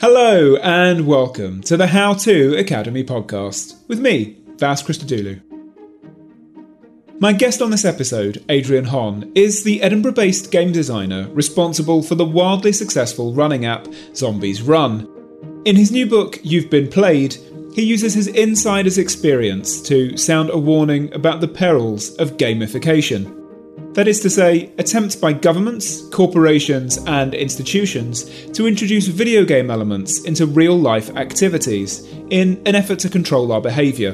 Hello and welcome to the How To Academy podcast with me, Vas Christodoulou. My guest on this episode, Adrian Hon, is the Edinburgh based game designer responsible for the wildly successful running app Zombies Run. In his new book, You've Been Played, he uses his insider's experience to sound a warning about the perils of gamification. That is to say, attempts by governments, corporations, and institutions to introduce video game elements into real life activities in an effort to control our behaviour.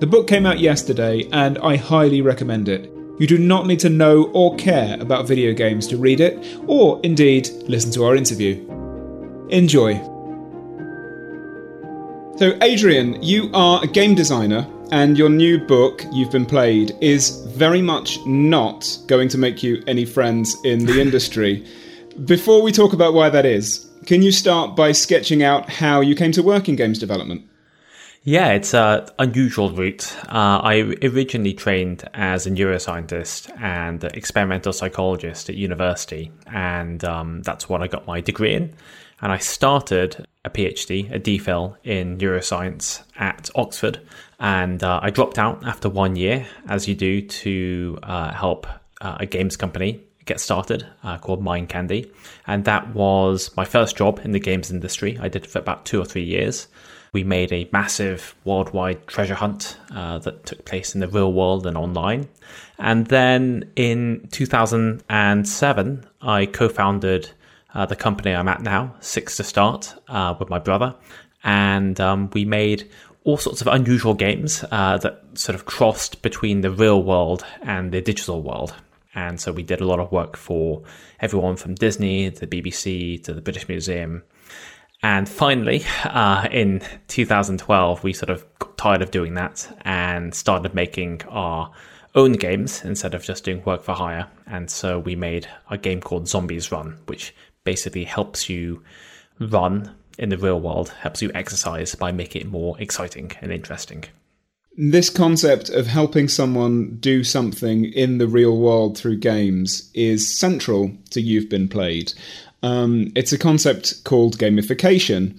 The book came out yesterday, and I highly recommend it. You do not need to know or care about video games to read it, or indeed listen to our interview. Enjoy. So, Adrian, you are a game designer and your new book, You've Been Played, is very much not going to make you any friends in the industry. Before we talk about why that is, can you start by sketching out how you came to work in games development? Yeah, it's an unusual route. Uh, I originally trained as a neuroscientist and experimental psychologist at university, and um, that's what I got my degree in. And I started a PhD, a DPhil in neuroscience at Oxford. And uh, I dropped out after one year, as you do, to uh, help uh, a games company get started uh, called Mind Candy. And that was my first job in the games industry. I did it for about two or three years. We made a massive worldwide treasure hunt uh, that took place in the real world and online. And then in 2007, I co founded uh, the company I'm at now, Six to Start, uh, with my brother. And um, we made all sorts of unusual games uh, that sort of crossed between the real world and the digital world. And so we did a lot of work for everyone from Disney to the BBC to the British Museum. And finally, uh, in 2012, we sort of got tired of doing that and started making our own games instead of just doing work for hire. And so we made a game called Zombies Run, which basically helps you run in the real world, helps you exercise by making it more exciting and interesting. This concept of helping someone do something in the real world through games is central to You've Been Played. Um, it's a concept called gamification.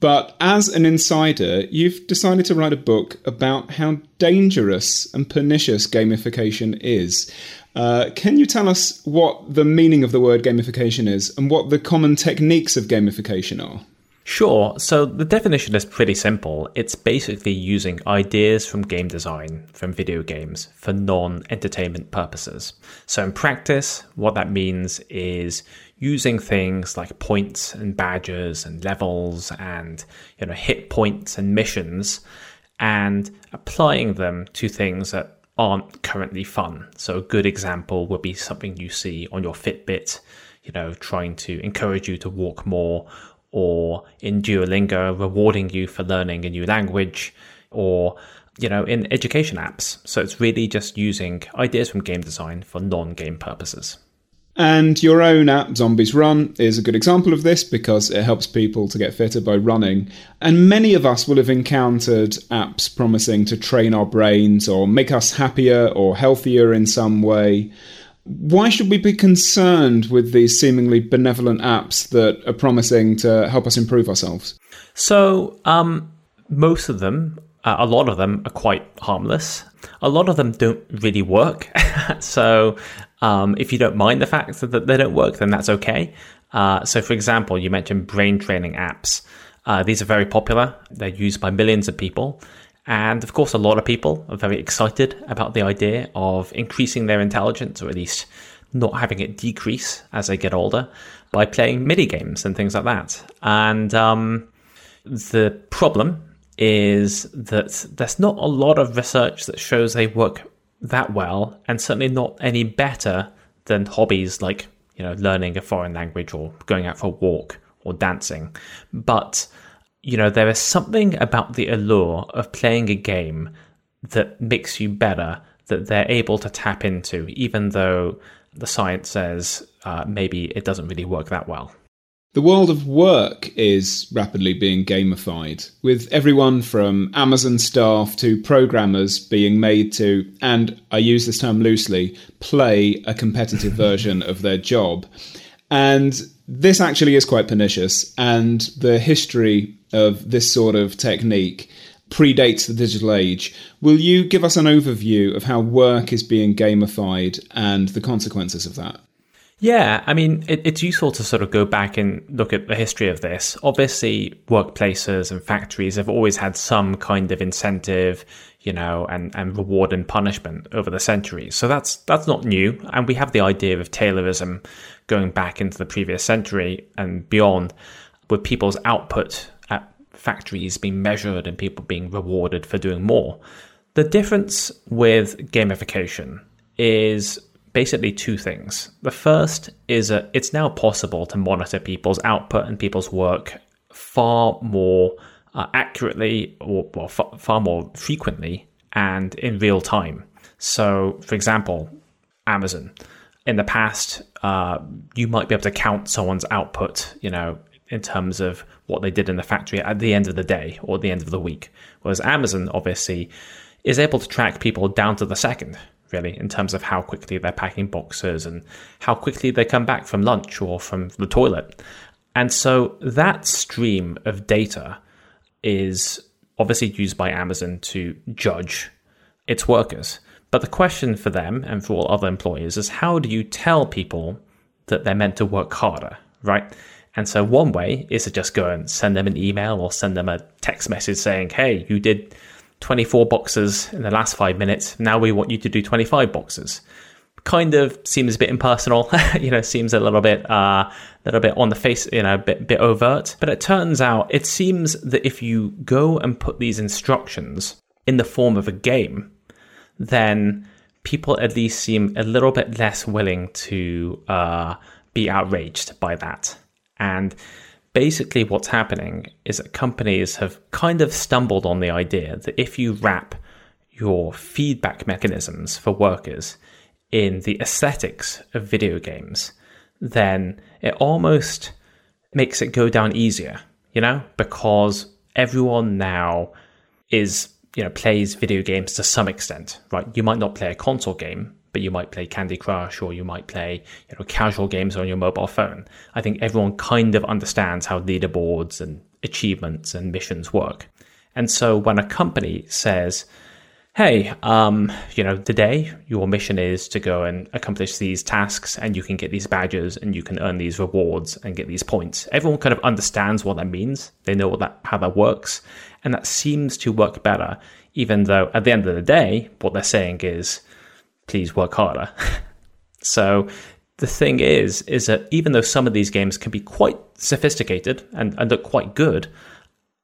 But as an insider, you've decided to write a book about how dangerous and pernicious gamification is. Uh, can you tell us what the meaning of the word gamification is and what the common techniques of gamification are? Sure. So the definition is pretty simple. It's basically using ideas from game design, from video games, for non entertainment purposes. So in practice, what that means is using things like points and badges and levels and you know hit points and missions and applying them to things that aren't currently fun. So a good example would be something you see on your Fitbit, you know, trying to encourage you to walk more, or in Duolingo, rewarding you for learning a new language, or you know, in education apps. So it's really just using ideas from game design for non-game purposes. And your own app, Zombies Run, is a good example of this because it helps people to get fitter by running. And many of us will have encountered apps promising to train our brains or make us happier or healthier in some way. Why should we be concerned with these seemingly benevolent apps that are promising to help us improve ourselves? So, um, most of them, uh, a lot of them, are quite harmless. A lot of them don't really work. so, Um, if you don't mind the fact that they don't work, then that's okay. Uh, so, for example, you mentioned brain training apps. Uh, these are very popular. They're used by millions of people. And of course, a lot of people are very excited about the idea of increasing their intelligence, or at least not having it decrease as they get older, by playing mini games and things like that. And um, the problem is that there's not a lot of research that shows they work that well, and certainly not any better than hobbies like you know learning a foreign language or going out for a walk or dancing. But you know there is something about the allure of playing a game that makes you better that they're able to tap into, even though the science says uh, maybe it doesn't really work that well. The world of work is rapidly being gamified, with everyone from Amazon staff to programmers being made to, and I use this term loosely, play a competitive version of their job. And this actually is quite pernicious, and the history of this sort of technique predates the digital age. Will you give us an overview of how work is being gamified and the consequences of that? Yeah, I mean, it, it's useful to sort of go back and look at the history of this. Obviously, workplaces and factories have always had some kind of incentive, you know, and, and reward and punishment over the centuries. So that's that's not new. And we have the idea of Taylorism going back into the previous century and beyond, with people's output at factories being measured and people being rewarded for doing more. The difference with gamification is basically two things. The first is that it's now possible to monitor people's output and people's work far more uh, accurately or well, f- far more frequently and in real time. So, for example, Amazon. In the past, uh, you might be able to count someone's output, you know, in terms of what they did in the factory at the end of the day or the end of the week. Whereas Amazon, obviously, is able to track people down to the second really, in terms of how quickly they're packing boxes and how quickly they come back from lunch or from the toilet. And so that stream of data is obviously used by Amazon to judge its workers. But the question for them and for all other employers is how do you tell people that they're meant to work harder, right? And so one way is to just go and send them an email or send them a text message saying, hey, you did 24 boxes in the last five minutes. Now we want you to do 25 boxes. Kind of seems a bit impersonal, you know, seems a little bit, uh, a little bit on the face, you know, a bit, bit overt. But it turns out it seems that if you go and put these instructions in the form of a game, then people at least seem a little bit less willing to uh, be outraged by that. And basically what's happening is that companies have kind of stumbled on the idea that if you wrap your feedback mechanisms for workers in the aesthetics of video games, then it almost makes it go down easier, you know, because everyone now is, you know, plays video games to some extent, right? You might not play a console game, but you might play Candy Crush or you might play you know casual games on your mobile phone. I think everyone kind of understands how leaderboards and achievements and missions work. And so when a company says, "Hey, um, you know, today your mission is to go and accomplish these tasks, and you can get these badges, and you can earn these rewards and get these points," everyone kind of understands what that means. They know what that how that works, and that seems to work better. Even though at the end of the day, what they're saying is, please work harder. so the thing is, is that even though some of these games can be quite sophisticated and, and look quite good,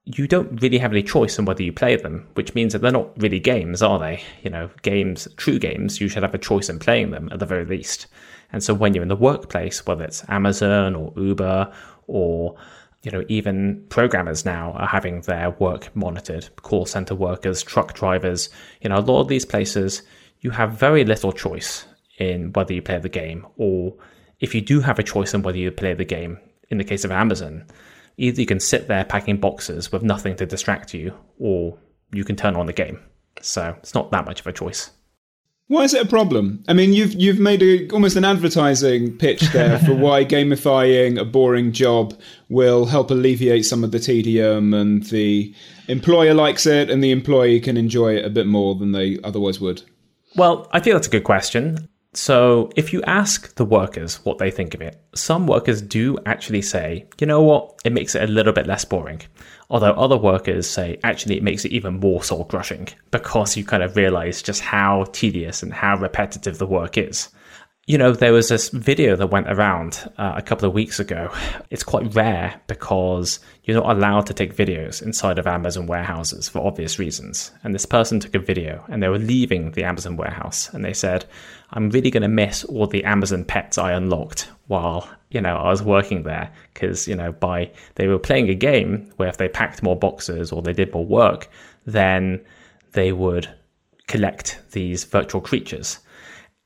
you don't really have any choice in whether you play them, which means that they're not really games, are they? You know, games, true games, you should have a choice in playing them at the very least. And so when you're in the workplace, whether it's Amazon or Uber or you know, even programmers now are having their work monitored, call center workers, truck drivers, you know, a lot of these places you have very little choice in whether you play the game, or if you do have a choice in whether you play the game, in the case of Amazon, either you can sit there packing boxes with nothing to distract you, or you can turn on the game. So it's not that much of a choice. Why is it a problem? I mean, you've you've made a, almost an advertising pitch there for why gamifying a boring job will help alleviate some of the tedium, and the employer likes it, and the employee can enjoy it a bit more than they otherwise would. Well, I think that's a good question. So, if you ask the workers what they think of it, some workers do actually say, you know what, it makes it a little bit less boring. Although other workers say, actually, it makes it even more soul crushing because you kind of realize just how tedious and how repetitive the work is. You know, there was this video that went around uh, a couple of weeks ago. It's quite rare because you're not allowed to take videos inside of Amazon warehouses for obvious reasons. And this person took a video and they were leaving the Amazon warehouse and they said, I'm really going to miss all the Amazon pets I unlocked while, you know, I was working there. Because, you know, by they were playing a game where if they packed more boxes or they did more work, then they would collect these virtual creatures.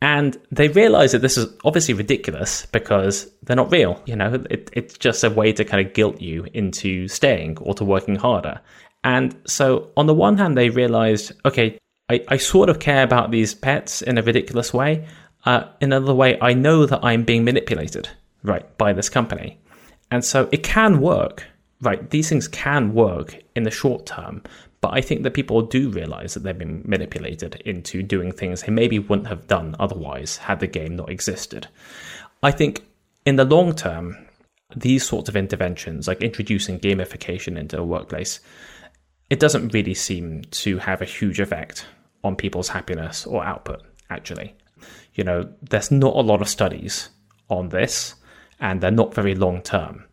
And they realize that this is obviously ridiculous because they're not real. You know, it, it's just a way to kind of guilt you into staying or to working harder. And so, on the one hand, they realized, okay, I, I sort of care about these pets in a ridiculous way. Uh, in another way, I know that I'm being manipulated, right, by this company. And so it can work, right? These things can work in the short term, but I think that people do realize that they've been manipulated into doing things they maybe wouldn't have done otherwise had the game not existed. I think in the long term, these sorts of interventions, like introducing gamification into a workplace, it doesn't really seem to have a huge effect on people's happiness or output, actually. You know, there's not a lot of studies on this, and they're not very long term.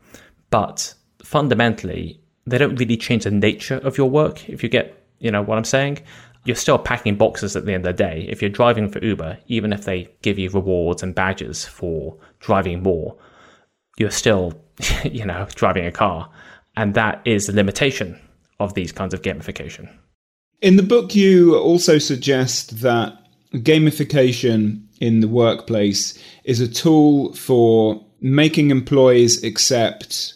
But fundamentally, they don't really change the nature of your work. If you get, you know, what I'm saying, you're still packing boxes at the end of the day. If you're driving for Uber, even if they give you rewards and badges for driving more, you're still, you know, driving a car. And that is the limitation of these kinds of gamification. In the book, you also suggest that gamification in the workplace is a tool for making employees accept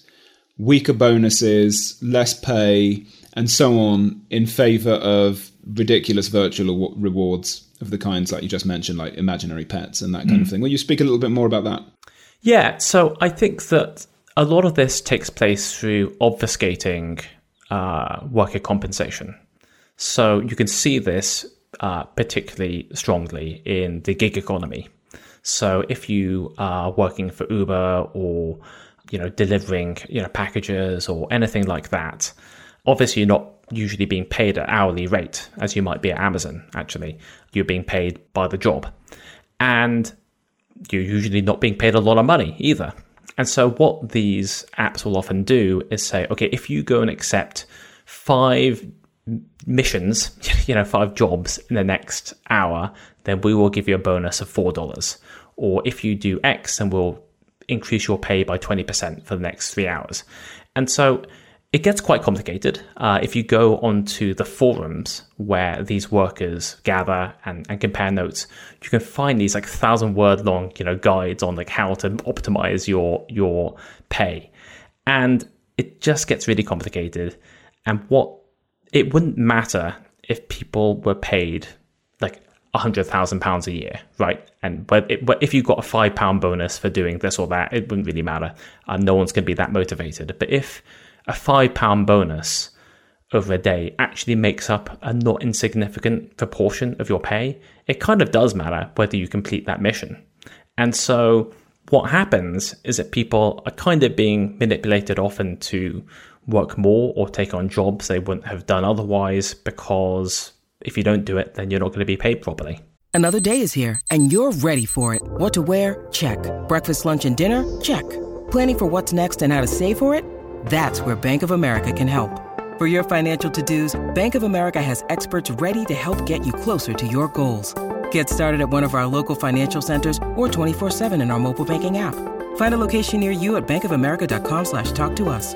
weaker bonuses, less pay, and so on in favor of ridiculous virtual rewards of the kinds like you just mentioned, like imaginary pets and that kind mm. of thing. Will you speak a little bit more about that? Yeah, so I think that a lot of this takes place through obfuscating uh, worker compensation. So you can see this uh, particularly strongly in the gig economy. So if you are working for Uber or you know, delivering, you know, packages or anything like that. Obviously, you're not usually being paid at hourly rate as you might be at Amazon, actually. You're being paid by the job. And you're usually not being paid a lot of money either. And so, what these apps will often do is say, okay, if you go and accept five missions, you know, five jobs in the next hour, then we will give you a bonus of $4. Or if you do X, then we'll increase your pay by 20% for the next three hours. And so it gets quite complicated. Uh, if you go onto the forums where these workers gather and, and compare notes, you can find these like thousand word long, you know, guides on like how to optimize your your pay. And it just gets really complicated. And what it wouldn't matter if people were paid like hundred thousand pounds a year, right? And but, it, but if you got a five pound bonus for doing this or that, it wouldn't really matter. And no one's going to be that motivated. But if a five pound bonus over a day actually makes up a not insignificant proportion of your pay, it kind of does matter whether you complete that mission. And so what happens is that people are kind of being manipulated often to work more or take on jobs they wouldn't have done otherwise because if you don't do it, then you're not going to be paid properly. Another day is here, and you're ready for it. What to wear? Check. Breakfast, lunch, and dinner? Check. Planning for what's next and how to save for it? That's where Bank of America can help. For your financial to dos, Bank of America has experts ready to help get you closer to your goals. Get started at one of our local financial centers or 24-7 in our mobile banking app. Find a location near you at bankofamerica.com slash talk to us.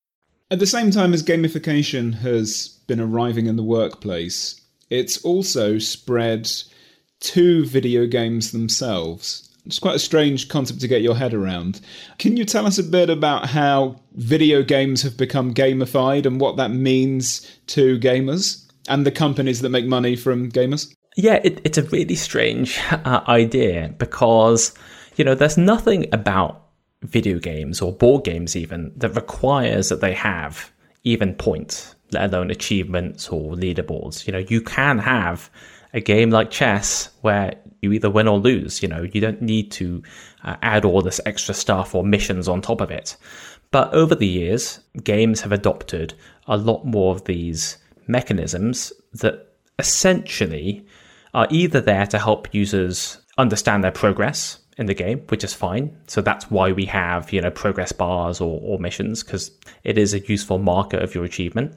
At the same time as gamification has been arriving in the workplace, it's also spread to video games themselves. It's quite a strange concept to get your head around. Can you tell us a bit about how video games have become gamified and what that means to gamers and the companies that make money from gamers? Yeah, it, it's a really strange uh, idea because, you know, there's nothing about video games or board games even that requires that they have even points, let alone achievements or leaderboards. You know, you can have a game like chess where you either win or lose. You know, you don't need to uh, add all this extra stuff or missions on top of it. But over the years, games have adopted a lot more of these mechanisms that essentially are either there to help users understand their progress in the game, which is fine. So that's why we have, you know, progress bars or, or missions, because it is a useful marker of your achievement.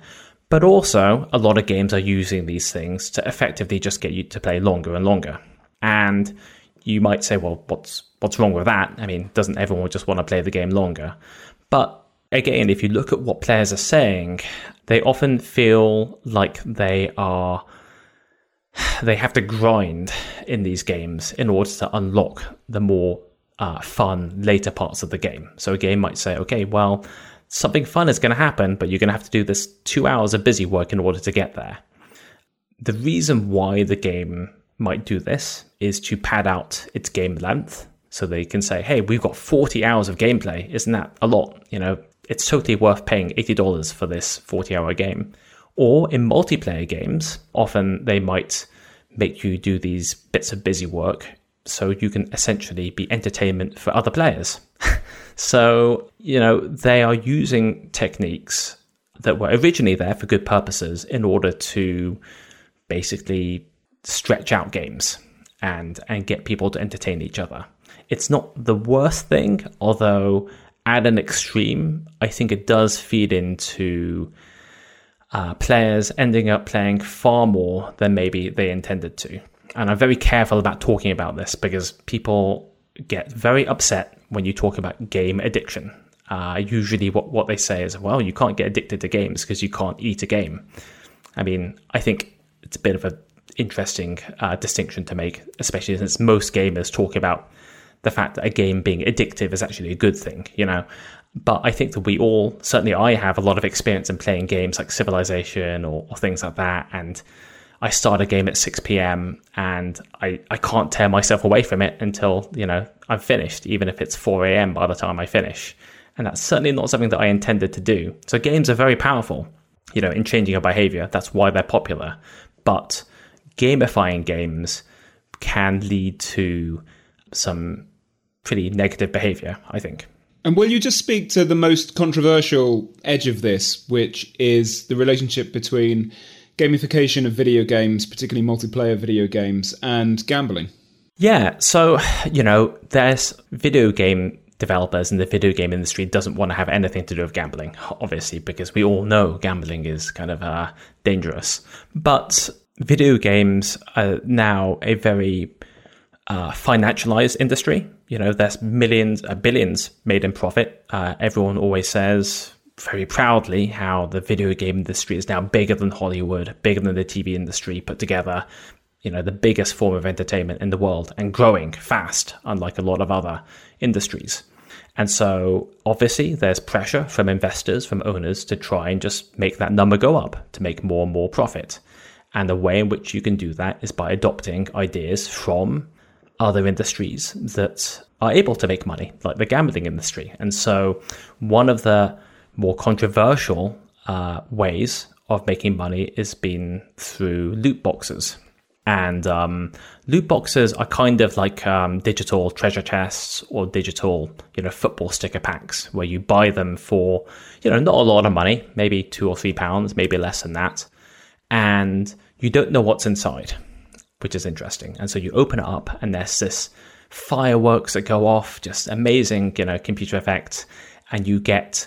But also, a lot of games are using these things to effectively just get you to play longer and longer. And you might say, well, what's what's wrong with that? I mean, doesn't everyone just want to play the game longer? But again, if you look at what players are saying, they often feel like they are they have to grind in these games in order to unlock the more uh, fun later parts of the game. So a game might say, okay, well, something fun is going to happen, but you're going to have to do this two hours of busy work in order to get there. The reason why the game might do this is to pad out its game length. So they can say, hey, we've got 40 hours of gameplay. Isn't that a lot? You know, it's totally worth paying $80 for this 40 hour game. Or in multiplayer games, often they might make you do these bits of busy work so you can essentially be entertainment for other players. so, you know, they are using techniques that were originally there for good purposes in order to basically stretch out games and and get people to entertain each other. It's not the worst thing, although at an extreme, I think it does feed into uh, players ending up playing far more than maybe they intended to. And I'm very careful about talking about this because people get very upset when you talk about game addiction. Uh, usually, what, what they say is, well, you can't get addicted to games because you can't eat a game. I mean, I think it's a bit of an interesting uh, distinction to make, especially since most gamers talk about the fact that a game being addictive is actually a good thing, you know. But I think that we all, certainly I have a lot of experience in playing games like Civilization or, or things like that. And I start a game at 6 p.m. and I, I can't tear myself away from it until, you know, I'm finished, even if it's 4 a.m. by the time I finish. And that's certainly not something that I intended to do. So games are very powerful, you know, in changing your behavior. That's why they're popular. But gamifying games can lead to some pretty negative behavior, I think. And will you just speak to the most controversial edge of this, which is the relationship between gamification of video games, particularly multiplayer video games, and gambling? Yeah, so, you know, there's video game developers and the video game industry doesn't want to have anything to do with gambling, obviously, because we all know gambling is kind of uh, dangerous. But video games are now a very uh, financialized industry. You know, there's millions, uh, billions made in profit. Uh, everyone always says very proudly how the video game industry is now bigger than Hollywood, bigger than the TV industry put together. You know, the biggest form of entertainment in the world and growing fast, unlike a lot of other industries. And so, obviously, there's pressure from investors, from owners to try and just make that number go up to make more and more profit. And the way in which you can do that is by adopting ideas from other industries that are able to make money, like the gambling industry. And so, one of the more controversial uh, ways of making money has been through loot boxes. And um, loot boxes are kind of like um, digital treasure chests or digital, you know, football sticker packs, where you buy them for, you know, not a lot of money, maybe two or three pounds, maybe less than that, and you don't know what's inside which is interesting. And so you open it up, and there's this fireworks that go off, just amazing, you know, computer effects, and you get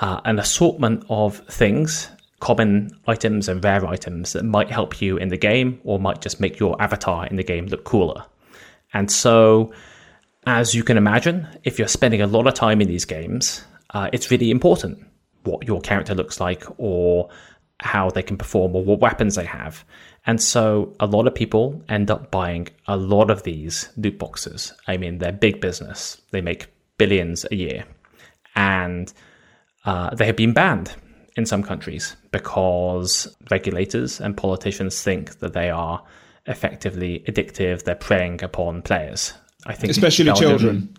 uh, an assortment of things, common items and rare items that might help you in the game, or might just make your avatar in the game look cooler. And so, as you can imagine, if you're spending a lot of time in these games, uh, it's really important what your character looks like or how they can perform or what weapons they have. And so a lot of people end up buying a lot of these loot boxes. I mean, they're big business. They make billions a year. And uh, they have been banned in some countries because regulators and politicians think that they are effectively addictive. They're preying upon players. I think, especially Belgium, children.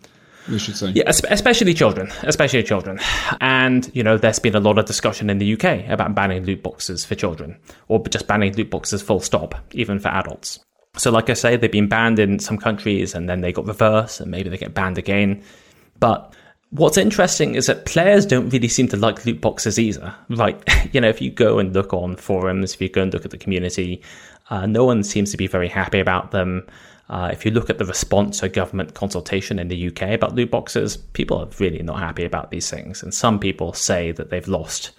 Should say, yeah, especially children, especially children, and you know, there's been a lot of discussion in the UK about banning loot boxes for children, or just banning loot boxes full stop, even for adults. So, like I say, they've been banned in some countries, and then they got reversed, and maybe they get banned again. But What's interesting is that players don't really seem to like loot boxes either. Like, you know, if you go and look on forums, if you go and look at the community, uh, no one seems to be very happy about them. Uh, if you look at the response to government consultation in the UK about loot boxes, people are really not happy about these things. And some people say that they've lost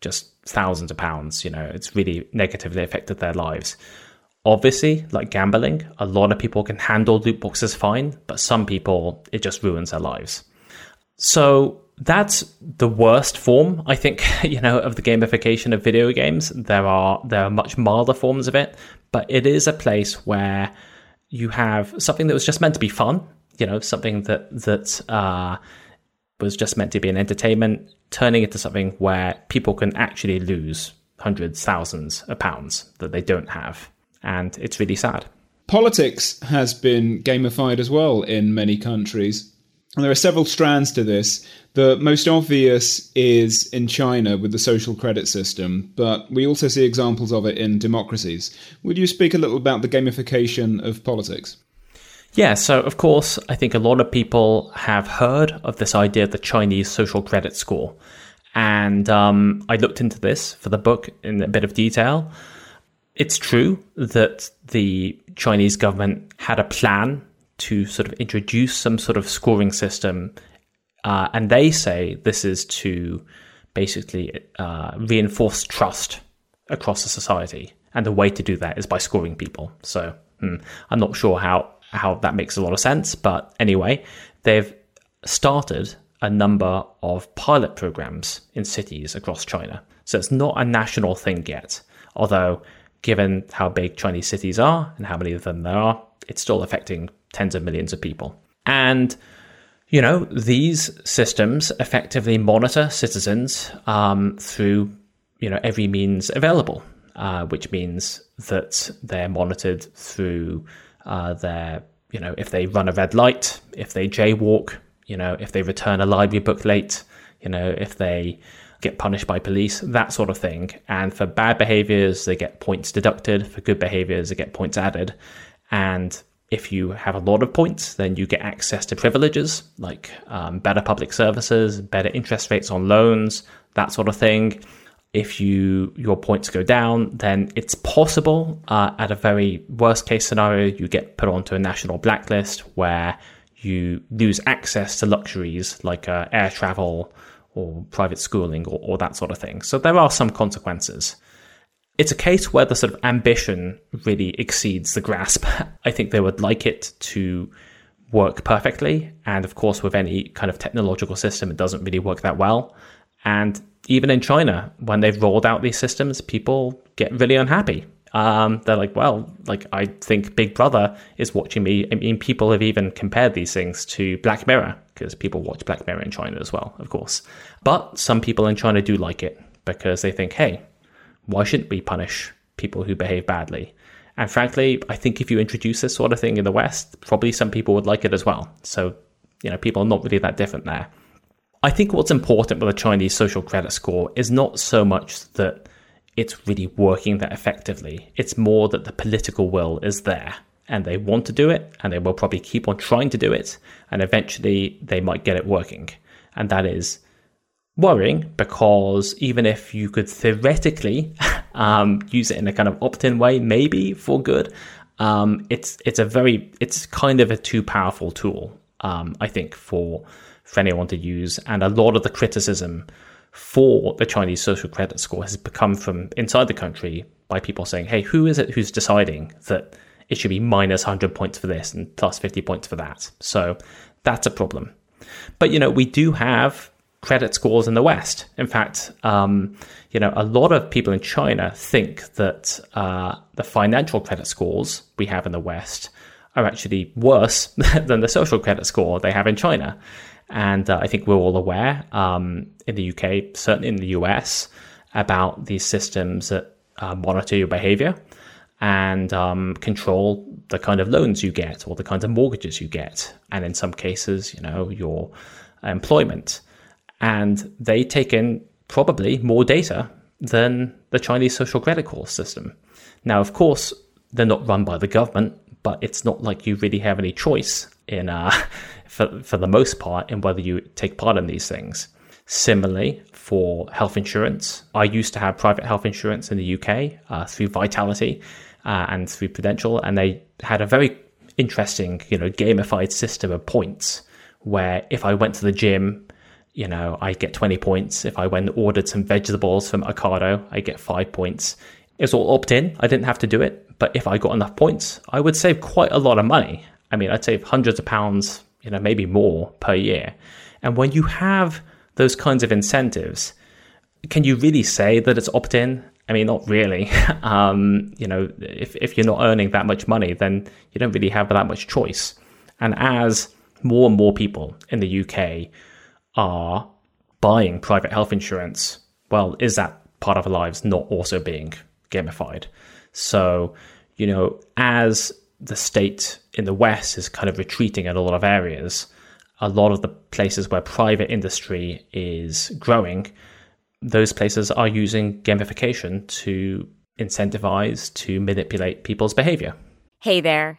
just thousands of pounds. You know, it's really negatively affected their lives. Obviously, like gambling, a lot of people can handle loot boxes fine, but some people, it just ruins their lives. So that's the worst form, I think, you know, of the gamification of video games. There are there are much milder forms of it, but it is a place where you have something that was just meant to be fun, you know, something that that uh, was just meant to be an entertainment, turning into something where people can actually lose hundreds, thousands of pounds that they don't have, and it's really sad. Politics has been gamified as well in many countries. And there are several strands to this. The most obvious is in China with the social credit system, but we also see examples of it in democracies. Would you speak a little about the gamification of politics? Yeah, so of course, I think a lot of people have heard of this idea of the Chinese social credit score. And um, I looked into this for the book in a bit of detail. It's true that the Chinese government had a plan to sort of introduce some sort of scoring system. Uh, and they say this is to basically uh, reinforce trust across the society. And the way to do that is by scoring people. So hmm, I'm not sure how, how that makes a lot of sense. But anyway, they've started a number of pilot programs in cities across China. So it's not a national thing yet. Although, given how big Chinese cities are and how many of them there are, it's still affecting tens of millions of people. And you know, these systems effectively monitor citizens um, through you know every means available, uh, which means that they're monitored through uh, their you know if they run a red light, if they jaywalk, you know if they return a library book late, you know if they get punished by police, that sort of thing. And for bad behaviors, they get points deducted. For good behaviors, they get points added. And if you have a lot of points, then you get access to privileges like um, better public services, better interest rates on loans, that sort of thing. If you your points go down, then it's possible uh, at a very worst case scenario you get put onto a national blacklist where you lose access to luxuries like uh, air travel or private schooling or, or that sort of thing. So there are some consequences it's a case where the sort of ambition really exceeds the grasp. I think they would like it to work perfectly. And of course, with any kind of technological system, it doesn't really work that well. And even in China, when they've rolled out these systems, people get really unhappy. Um, they're like, well, like I think Big Brother is watching me. I mean, people have even compared these things to Black Mirror because people watch Black Mirror in China as well, of course. But some people in China do like it because they think, hey, why shouldn't we punish people who behave badly? And frankly, I think if you introduce this sort of thing in the West, probably some people would like it as well. So, you know, people are not really that different there. I think what's important with a Chinese social credit score is not so much that it's really working that effectively. It's more that the political will is there and they want to do it and they will probably keep on trying to do it and eventually they might get it working. And that is worrying because even if you could theoretically um, use it in a kind of opt-in way, maybe for good, um, it's it's a very it's kind of a too powerful tool, um, I think, for for anyone to use. And a lot of the criticism for the Chinese social credit score has become from inside the country by people saying, "Hey, who is it who's deciding that?" It should be minus 100 points for this and plus 50 points for that. So that's a problem. But, you know, we do have credit scores in the West. In fact, um, you know, a lot of people in China think that uh, the financial credit scores we have in the West are actually worse than the social credit score they have in China. And uh, I think we're all aware um, in the UK, certainly in the US, about these systems that uh, monitor your behavior and um, control the kind of loans you get or the kinds of mortgages you get. And in some cases, you know, your employment. And they take in probably more data than the Chinese social credit score system. Now, of course, they're not run by the government, but it's not like you really have any choice in, uh, for, for the most part, in whether you take part in these things. Similarly, for health insurance, I used to have private health insurance in the UK uh, through Vitality uh, and through Prudential, and they had a very interesting, you know, gamified system of points where if I went to the gym you know, I get 20 points. If I went and ordered some vegetables from Ocado, I get five points. It's all opt in. I didn't have to do it. But if I got enough points, I would save quite a lot of money. I mean, I'd save hundreds of pounds, you know, maybe more per year. And when you have those kinds of incentives, can you really say that it's opt in? I mean, not really. um, you know, if, if you're not earning that much money, then you don't really have that much choice. And as more and more people in the UK are buying private health insurance, well, is that part of our lives not also being gamified? So, you know, as the state in the West is kind of retreating in a lot of areas, a lot of the places where private industry is growing, those places are using gamification to incentivize, to manipulate people's behavior. Hey there,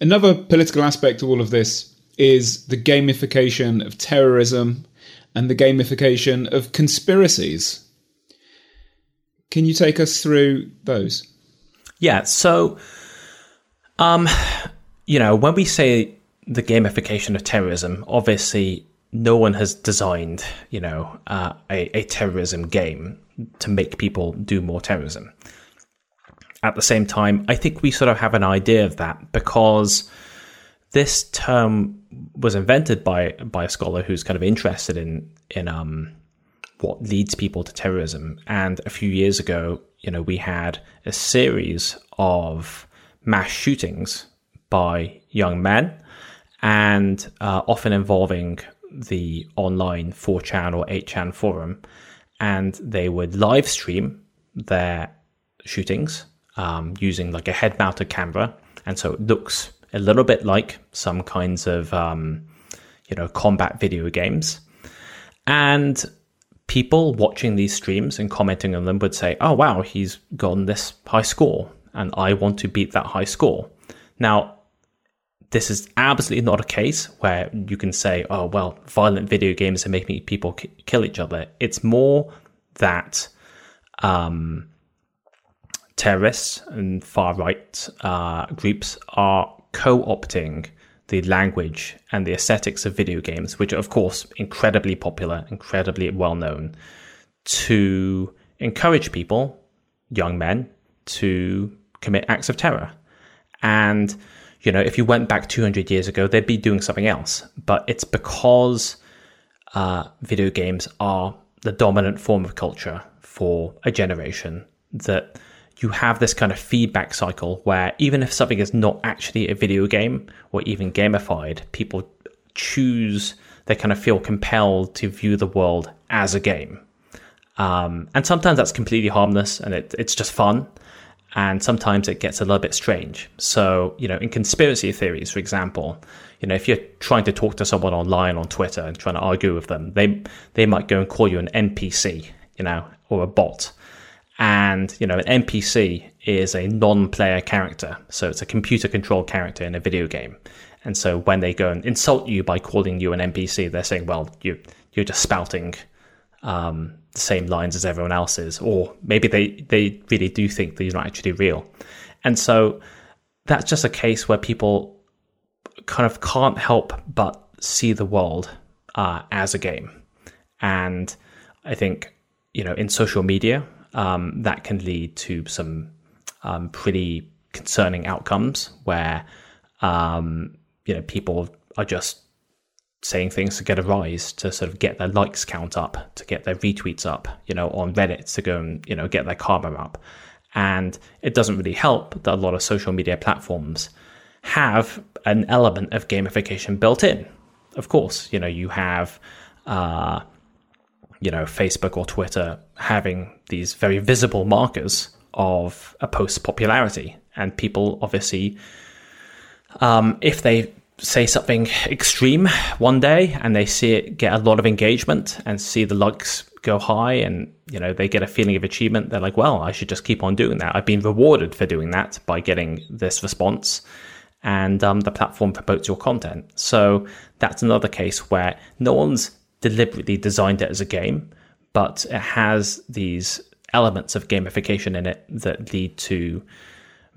Another political aspect of all of this is the gamification of terrorism and the gamification of conspiracies. Can you take us through those? Yeah, so um you know, when we say the gamification of terrorism, obviously no one has designed, you know, uh, a, a terrorism game to make people do more terrorism at the same time, I think we sort of have an idea of that because this term was invented by by a scholar who's kind of interested in in um, what leads people to terrorism. And a few years ago, you know, we had a series of mass shootings by young men, and uh, often involving the online 4chan or 8chan forum, and they would live stream their shootings um, using like a head mounted camera. And so it looks a little bit like some kinds of, um, you know, combat video games. And people watching these streams and commenting on them would say, oh, wow, he's gotten this high score and I want to beat that high score. Now, this is absolutely not a case where you can say, oh, well, violent video games are making people k- kill each other. It's more that um, terrorists and far right uh, groups are co opting the language and the aesthetics of video games, which are, of course, incredibly popular, incredibly well known, to encourage people, young men, to commit acts of terror. And, you know, if you went back 200 years ago, they'd be doing something else. But it's because uh, video games are the dominant form of culture for a generation that you have this kind of feedback cycle where even if something is not actually a video game or even gamified, people choose, they kind of feel compelled to view the world as a game. Um, and sometimes that's completely harmless and it, it's just fun. And sometimes it gets a little bit strange. So, you know, in conspiracy theories, for example, you know, if you're trying to talk to someone online on Twitter and trying to argue with them, they they might go and call you an NPC, you know, or a bot and you know an npc is a non-player character. So it's a computer controlled character in a video game. And so when they go and insult you by calling you an npc they're saying well you you're just spouting um, the same lines as everyone else's, or maybe they they really do think that you're not actually real, and so that's just a case where people kind of can't help but see the world uh, as a game, and I think you know in social media um, that can lead to some um, pretty concerning outcomes where um, you know people are just saying things to get a rise to sort of get their likes count up to get their retweets up you know on reddit to go and you know get their karma up. And it doesn't really help that a lot of social media platforms have an element of gamification built in. Of course you know you have uh, you know facebook or twitter having these very visible markers of a post's popularity and people obviously um, if they say something extreme one day and they see it get a lot of engagement and see the likes go high and you know they get a feeling of achievement they're like well i should just keep on doing that. I've been rewarded for doing that by getting this response and um, the platform promotes your content. So that's another case where no one's deliberately designed it as a game but it has these elements of gamification in it that lead to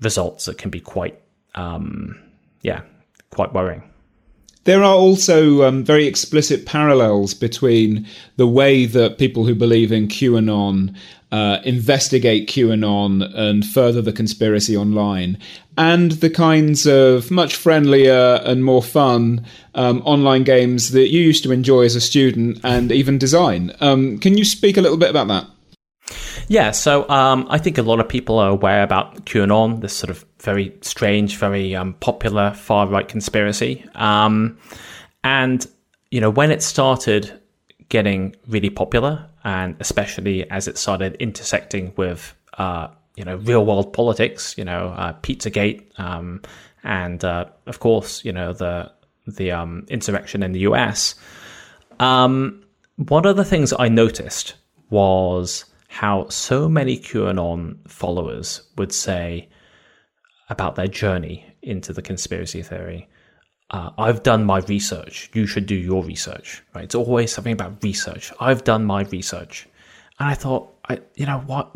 results that can be quite um, yeah quite worrying. There are also um, very explicit parallels between the way that people who believe in QAnon uh, investigate QAnon and further the conspiracy online, and the kinds of much friendlier and more fun um, online games that you used to enjoy as a student and even design. Um, can you speak a little bit about that? Yeah, so um, I think a lot of people are aware about QAnon, this sort of very strange, very um, popular far right conspiracy. Um, and, you know, when it started getting really popular, and especially as it started intersecting with, uh, you know, real world politics, you know, uh, Pizzagate, um, and uh, of course, you know, the the um, insurrection in the US. Um, one of the things I noticed was how so many QAnon followers would say about their journey into the conspiracy theory. Uh, I've done my research. You should do your research. Right? It's always something about research. I've done my research, and I thought, I, you know, what?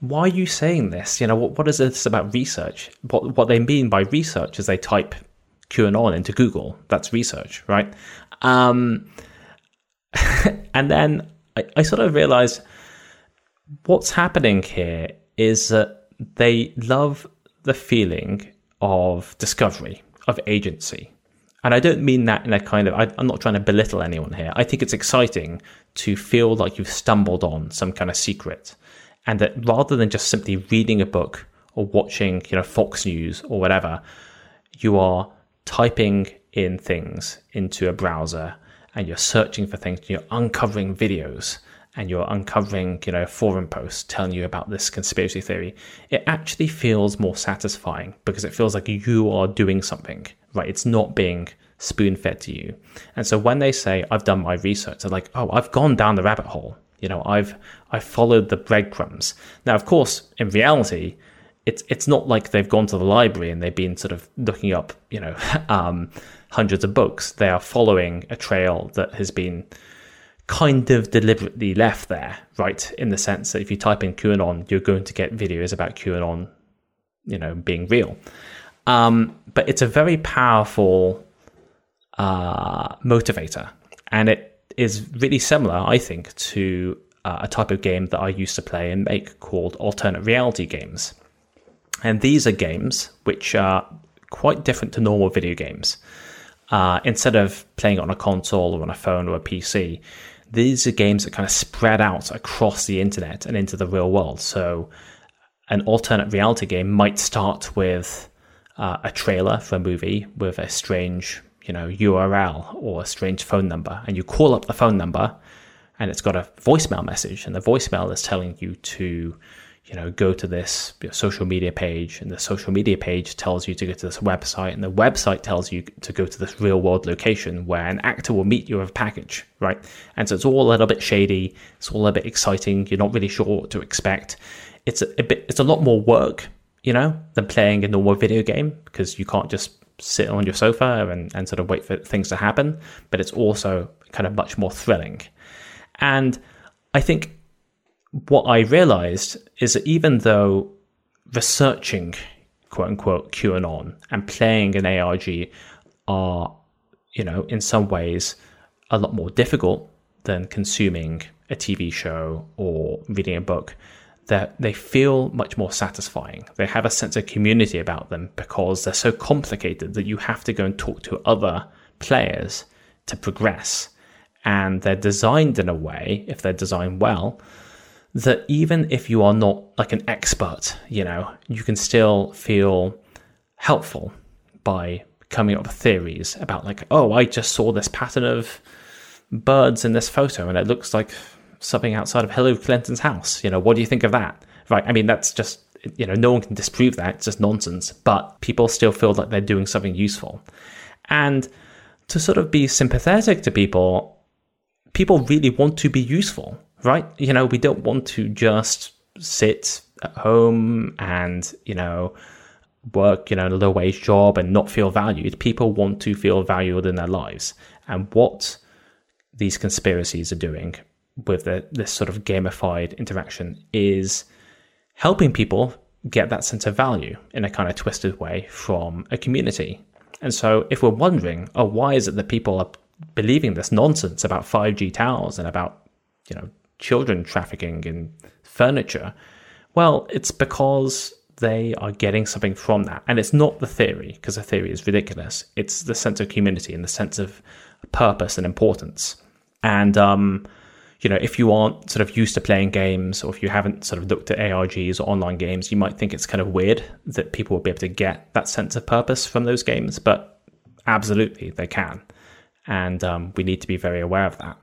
Why are you saying this? You know, what, what is this about research? What what they mean by research is they type QAnon into Google. That's research, right? Um, and then I, I sort of realized what's happening here is that they love the feeling of discovery, of agency. And I don't mean that in a kind of, I, am not trying to belittle anyone here. I think it's exciting to feel like you've stumbled on some kind of secret. And that rather than just simply reading a book or watching, you know, Fox News or whatever, you are typing in things into a browser and you're searching for things, you're uncovering videos and you're uncovering, you know, forum posts telling you about this conspiracy theory, it actually feels more satisfying because it feels like you are doing something, right? It's not being spoon fed to you. And so when they say, I've done my research, they're like, oh, I've gone down the rabbit hole. You know, I've I've followed the breadcrumbs. Now, of course, in reality, it's it's not like they've gone to the library and they've been sort of looking up, you know, um, hundreds of books. They are following a trail that has been kind of deliberately left there, right? In the sense that if you type in QAnon, you're going to get videos about QAnon, you know, being real. Um, but it's a very powerful uh, motivator, and it is really similar, I think, to uh, a type of game that I used to play and make called alternate reality games. And these are games which are quite different to normal video games. Uh, instead of playing on a console or on a phone or a PC, these are games that kind of spread out across the internet and into the real world. So, an alternate reality game might start with uh, a trailer for a movie with a strange, you know, URL or a strange phone number, and you call up the phone number, and it's got a voicemail message, and the voicemail is telling you to you know, go to this social media page, and the social media page tells you to go to this website, and the website tells you to go to this real world location where an actor will meet you with a package, right? And so it's all a little bit shady, it's all a bit exciting. You're not really sure what to expect. It's a, a bit, it's a lot more work, you know, than playing a normal video game because you can't just sit on your sofa and, and sort of wait for things to happen. But it's also kind of much more thrilling, and I think what I realized is that even though researching quote unquote QAnon and playing an ARG are, you know, in some ways a lot more difficult than consuming a TV show or reading a book, that they feel much more satisfying. They have a sense of community about them because they're so complicated that you have to go and talk to other players to progress. And they're designed in a way, if they're designed well, that even if you are not like an expert, you know, you can still feel helpful by coming up with theories about like, oh, I just saw this pattern of birds in this photo and it looks like something outside of Hillary Clinton's house. You know, what do you think of that? Right. I mean, that's just, you know, no one can disprove that. It's just nonsense. But people still feel like they're doing something useful. And to sort of be sympathetic to people, people really want to be useful, right? You know, we don't want to just sit at home and, you know, work, you know, a low wage job and not feel valued. People want to feel valued in their lives. And what these conspiracies are doing with the, this sort of gamified interaction is helping people get that sense of value in a kind of twisted way from a community. And so if we're wondering, oh, why is it that people are believing this nonsense about 5G towers and about, you know, children trafficking in furniture? Well, it's because they are getting something from that. And it's not the theory, because the theory is ridiculous. It's the sense of community and the sense of purpose and importance. And um, you know, if you aren't sort of used to playing games or if you haven't sort of looked at ARGs or online games, you might think it's kind of weird that people will be able to get that sense of purpose from those games, but absolutely they can. And um, we need to be very aware of that.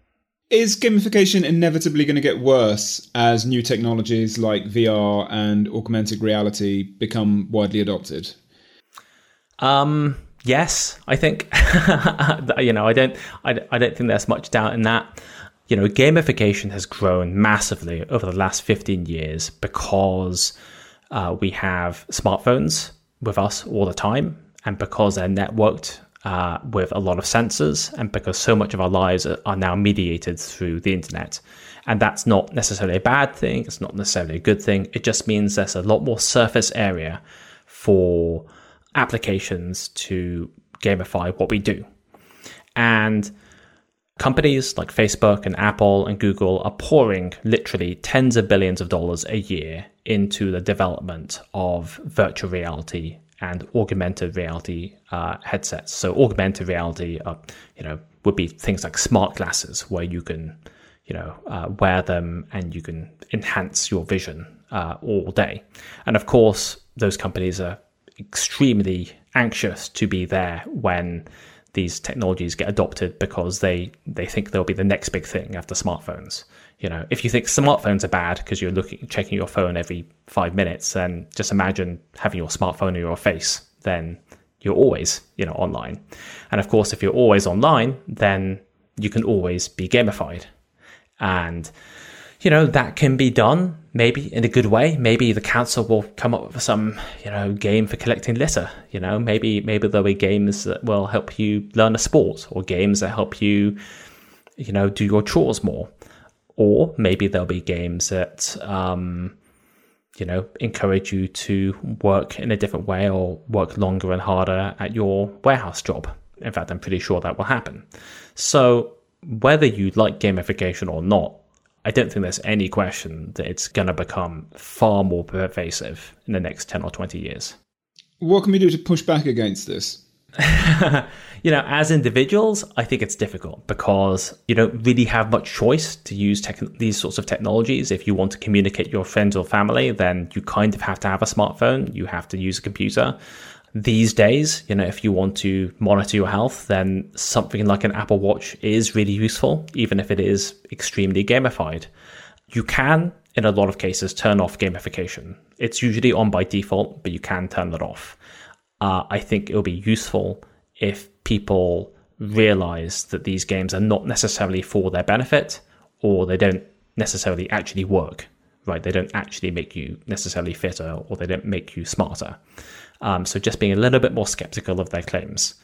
Is gamification inevitably going to get worse as new technologies like VR and augmented reality become widely adopted? Um, yes, I think. you know, I don't, I, I don't think there's much doubt in that you know, gamification has grown massively over the last 15 years because uh, we have smartphones with us all the time and because they're networked uh, with a lot of sensors and because so much of our lives are now mediated through the internet. And that's not necessarily a bad thing, it's not necessarily a good thing. It just means there's a lot more surface area for applications to gamify what we do. And Companies like Facebook and Apple and Google are pouring literally tens of billions of dollars a year into the development of virtual reality and augmented reality uh, headsets. So augmented reality, uh, you know, would be things like smart glasses where you can, you know, uh, wear them and you can enhance your vision uh, all day. And of course, those companies are extremely anxious to be there when these technologies get adopted because they they think they'll be the next big thing after smartphones. You know, if you think smartphones are bad because you're looking checking your phone every five minutes, then just imagine having your smartphone in your face. Then you're always you know online, and of course, if you're always online, then you can always be gamified, and you know, that can be done maybe in a good way. Maybe the council will come up with some, you know, game for collecting litter. You know, maybe maybe there'll be games that will help you learn a sport or games that help you, you know, do your chores more. Or maybe there'll be games that um, you know, encourage you to work in a different way or work longer and harder at your warehouse job. In fact, I'm pretty sure that will happen. So whether you like gamification or not, I don't think there's any question that it's going to become far more pervasive in the next 10 or 20 years. What can we do to push back against this? you know, as individuals, I think it's difficult because you don't really have much choice to use tech- these sorts of technologies. If you want to communicate your friends or family, then you kind of have to have a smartphone. You have to use a computer these days, you know, if you want to monitor your health, then something like an Apple Watch is really useful, even if it is extremely gamified. You can, in a lot of cases, turn off gamification. It's usually on by default, but you can turn it off. Uh, I think it'll be useful if people realize that these games are not necessarily for their benefit or they don't necessarily actually work, right? They don't actually make you necessarily fitter or they don't make you smarter. Um, so just being a little bit more skeptical of their claims.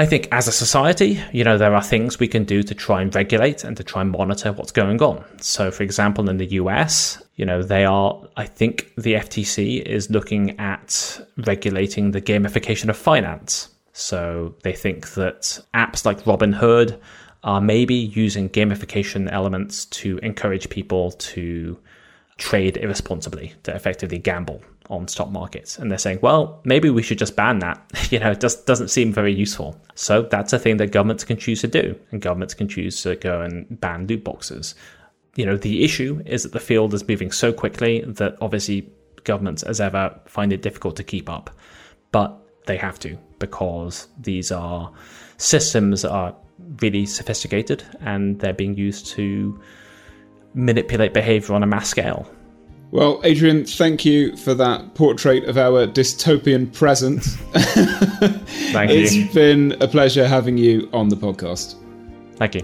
I think as a society, you know, there are things we can do to try and regulate and to try and monitor what's going on. So, for example, in the US, you know, they are, I think the FTC is looking at regulating the gamification of finance. So they think that apps like Robinhood are maybe using gamification elements to encourage people to trade irresponsibly, to effectively gamble on stock markets. And they're saying, well, maybe we should just ban that. you know, it just doesn't seem very useful. So that's a thing that governments can choose to do. And governments can choose to go and ban loot boxes. You know, the issue is that the field is moving so quickly that obviously governments, as ever, find it difficult to keep up. But they have to because these are systems that are really sophisticated and they're being used to manipulate behavior on a mass scale. Well, Adrian, thank you for that portrait of our dystopian present. thank it's you. It's been a pleasure having you on the podcast. Thank you.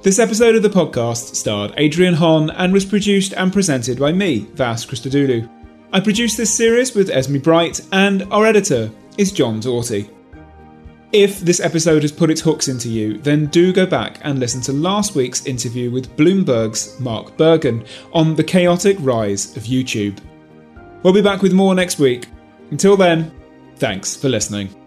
This episode of the podcast starred Adrian Hon and was produced and presented by me, Vas Christodoulou. I produced this series with Esme Bright, and our editor is John Doughty. If this episode has put its hooks into you, then do go back and listen to last week's interview with Bloomberg's Mark Bergen on the chaotic rise of YouTube. We'll be back with more next week. Until then, thanks for listening.